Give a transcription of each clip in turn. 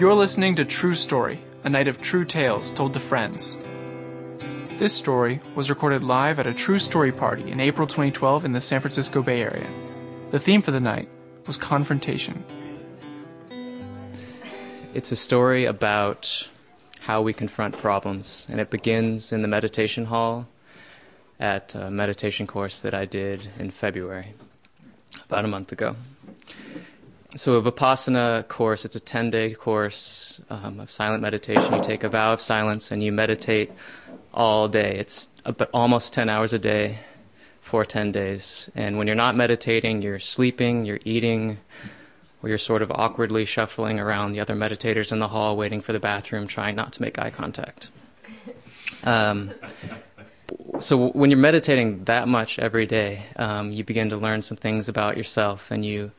You're listening to True Story, a night of true tales told to friends. This story was recorded live at a True Story party in April 2012 in the San Francisco Bay Area. The theme for the night was confrontation. It's a story about how we confront problems, and it begins in the meditation hall at a meditation course that I did in February, about a month ago. So, a Vipassana course, it's a 10 day course um, of silent meditation. You take a vow of silence and you meditate all day. It's about almost 10 hours a day for 10 days. And when you're not meditating, you're sleeping, you're eating, or you're sort of awkwardly shuffling around the other meditators in the hall, waiting for the bathroom, trying not to make eye contact. Um, so when you're meditating that much every day, um, you begin to learn some things about yourself, and you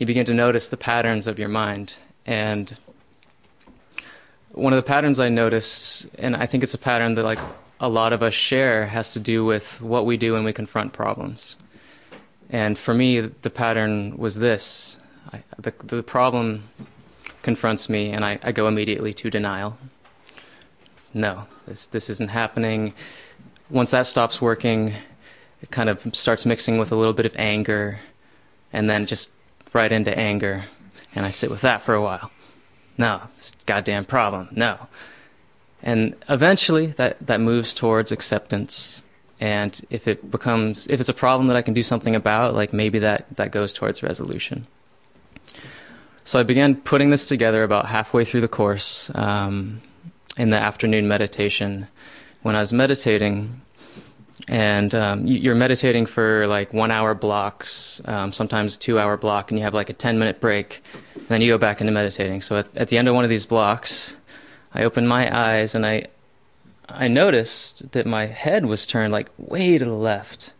you begin to notice the patterns of your mind. And one of the patterns I notice, and I think it's a pattern that like a lot of us share, has to do with what we do when we confront problems. And for me, the pattern was this: I, the the problem confronts me, and I, I go immediately to denial. No, this this isn't happening. Once that stops working, it kind of starts mixing with a little bit of anger, and then just right into anger, and I sit with that for a while. No, it's a goddamn problem. No. And eventually that, that moves towards acceptance. And if it becomes, if it's a problem that I can do something about, like maybe that, that goes towards resolution. So I began putting this together about halfway through the course um, in the afternoon meditation. When I was meditating, and um, you're meditating for like one hour blocks, um, sometimes two hour block, and you have like a 10 minute break, and then you go back into meditating. So at, at the end of one of these blocks, I opened my eyes and I, I noticed that my head was turned like way to the left.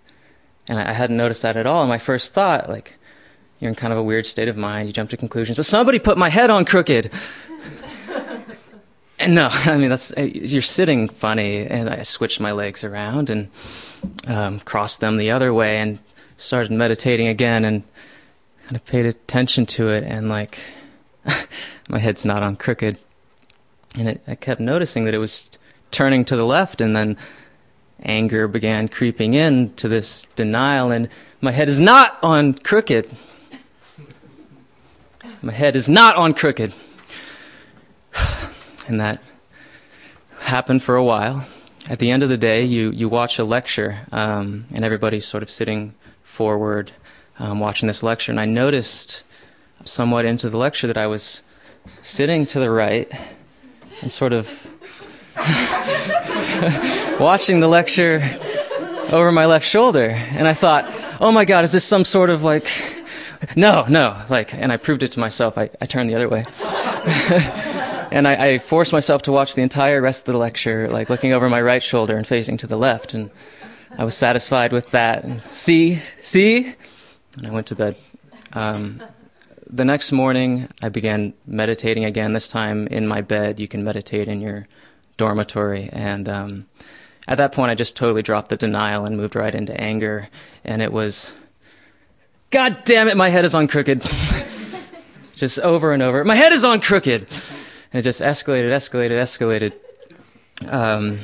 And I, I hadn't noticed that at all. And my first thought, like, you're in kind of a weird state of mind, you jump to conclusions, but somebody put my head on crooked. No, I mean that's uh, you're sitting funny, and I switched my legs around and um, crossed them the other way, and started meditating again, and kind of paid attention to it, and like my head's not on crooked, and it, I kept noticing that it was turning to the left, and then anger began creeping in to this denial, and my head is not on crooked. My head is not on crooked and that happened for a while. At the end of the day, you, you watch a lecture, um, and everybody's sort of sitting forward um, watching this lecture. And I noticed somewhat into the lecture that I was sitting to the right and sort of watching the lecture over my left shoulder. And I thought, oh my God, is this some sort of like, no, no, like, and I proved it to myself. I, I turned the other way. and I, I, forced myself to watch the entire rest of the lecture, like looking over my right shoulder and facing to the left, and I was satisfied with that. And see, see, and I went to bed. Um, the next morning, I began meditating again. This time in my bed. You can meditate in your dormitory, and um, at that point, I just totally dropped the denial and moved right into anger, and it was. God damn it, my head is on crooked. just over and over. My head is on crooked and it just escalated, escalated, escalated. Um,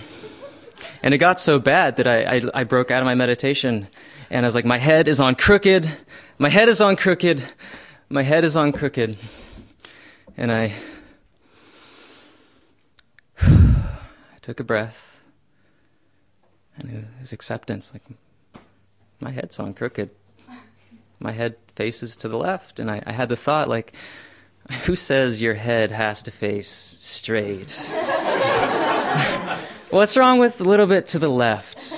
and it got so bad that I, I, I broke out of my meditation and I was like, my head is on crooked, my head is on crooked, my head is on crooked. And I, I took a breath and it was acceptance. Like, my head's on crooked. My head faces to the left. And I, I had the thought, like, who says your head has to face straight? What's wrong with a little bit to the left?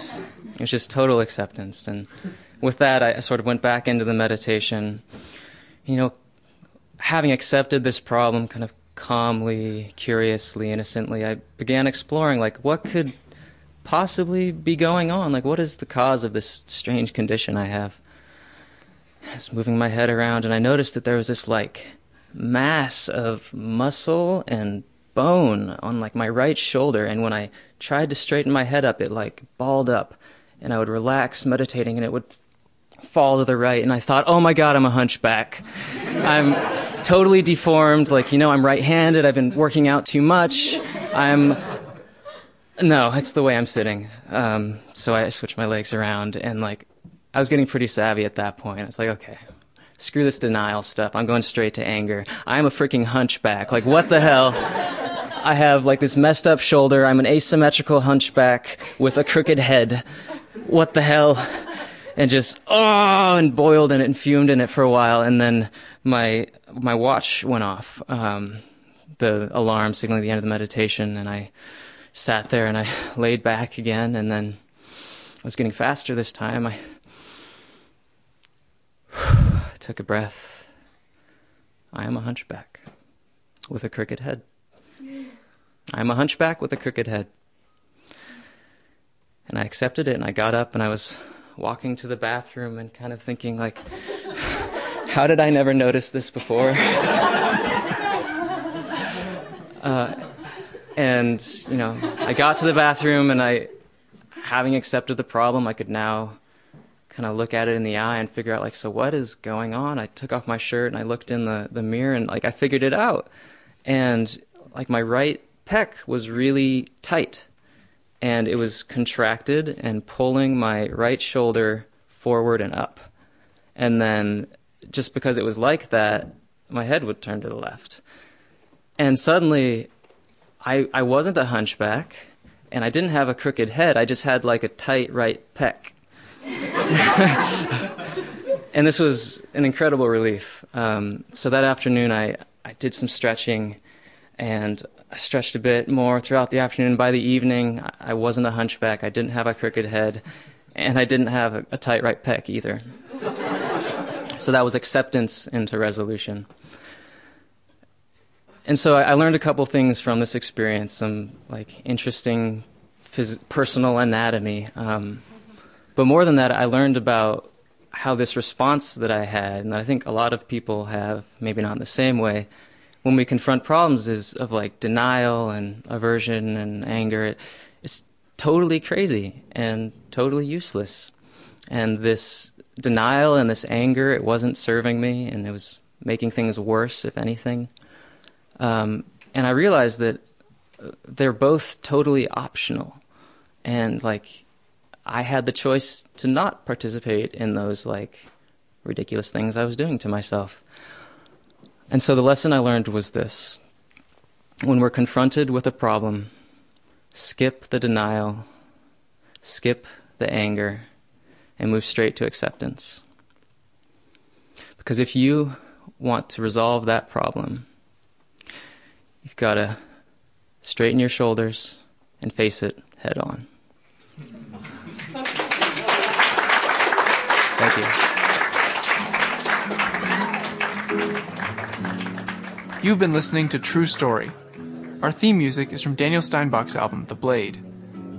It's just total acceptance. And with that, I sort of went back into the meditation. You know, having accepted this problem kind of calmly, curiously, innocently, I began exploring like what could possibly be going on? Like, what is the cause of this strange condition I have? I was moving my head around and I noticed that there was this like mass of muscle and bone on like my right shoulder and when I tried to straighten my head up it like balled up and I would relax meditating and it would fall to the right, and I thought, oh my God, I'm a hunchback. I'm totally deformed. Like, you know, I'm right handed. I've been working out too much. I'm. No, it's the way I'm sitting. Um, so I switched my legs around, and like, I was getting pretty savvy at that point. It's like, okay, screw this denial stuff. I'm going straight to anger. I'm a freaking hunchback. Like, what the hell? I have like this messed up shoulder. I'm an asymmetrical hunchback with a crooked head. What the hell? And just oh, and boiled in it and fumed in it for a while, and then my my watch went off. Um, the alarm signaling the end of the meditation, and I sat there and I laid back again, and then I was getting faster this time. I took a breath. I am a hunchback with a crooked head. I am a hunchback with a crooked head. And I accepted it and I got up and I was walking to the bathroom and kind of thinking like how did I never notice this before? uh, and you know, I got to the bathroom and I having accepted the problem, I could now kind of look at it in the eye and figure out like so what is going on? I took off my shirt and i looked in the, the mirror and like i figured it out. And like my right pec was really tight. And it was contracted and pulling my right shoulder forward and up. And then just because it was like that my head would turn to the left. And suddenly i i wasn't a hunchback and i didn't have a crooked head. I just had like a tight right pec and this was an incredible relief. Um, so that afternoon, I, I did some stretching and I stretched a bit more throughout the afternoon. By the evening, I wasn't a hunchback, I didn't have a crooked head, and I didn't have a, a tight right pec either. so that was acceptance into resolution. And so I, learned a couple things from this experience, some like interesting phys- personal anatomy. Um, but more than that, I learned about how this response that I had, and I think a lot of people have, maybe not in the same way, when we confront problems is of like denial and aversion and anger. It, it's totally crazy and totally useless. And this denial and this anger, it wasn't serving me, and it was making things worse, if anything. Um, and I realized that they're both totally optional. And like, I had the choice to not participate in those like ridiculous things I was doing to myself. And so the lesson I learned was this when we're confronted with a problem, skip the denial, skip the anger, and move straight to acceptance. Because if you want to resolve that problem, you've got to straighten your shoulders and face it head on. You've been listening to True Story. Our theme music is from Daniel Steinbach's album, The Blade.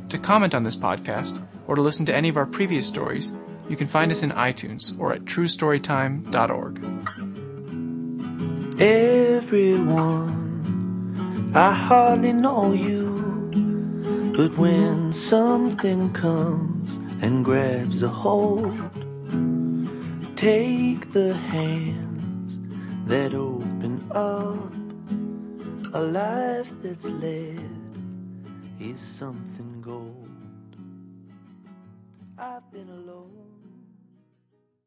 To comment on this podcast, or to listen to any of our previous stories, you can find us in iTunes or at truestorytime.org. Everyone, I hardly know you, but when something comes and grabs a hold, Take the hands that open up. A life that's led is something gold. I've been alone.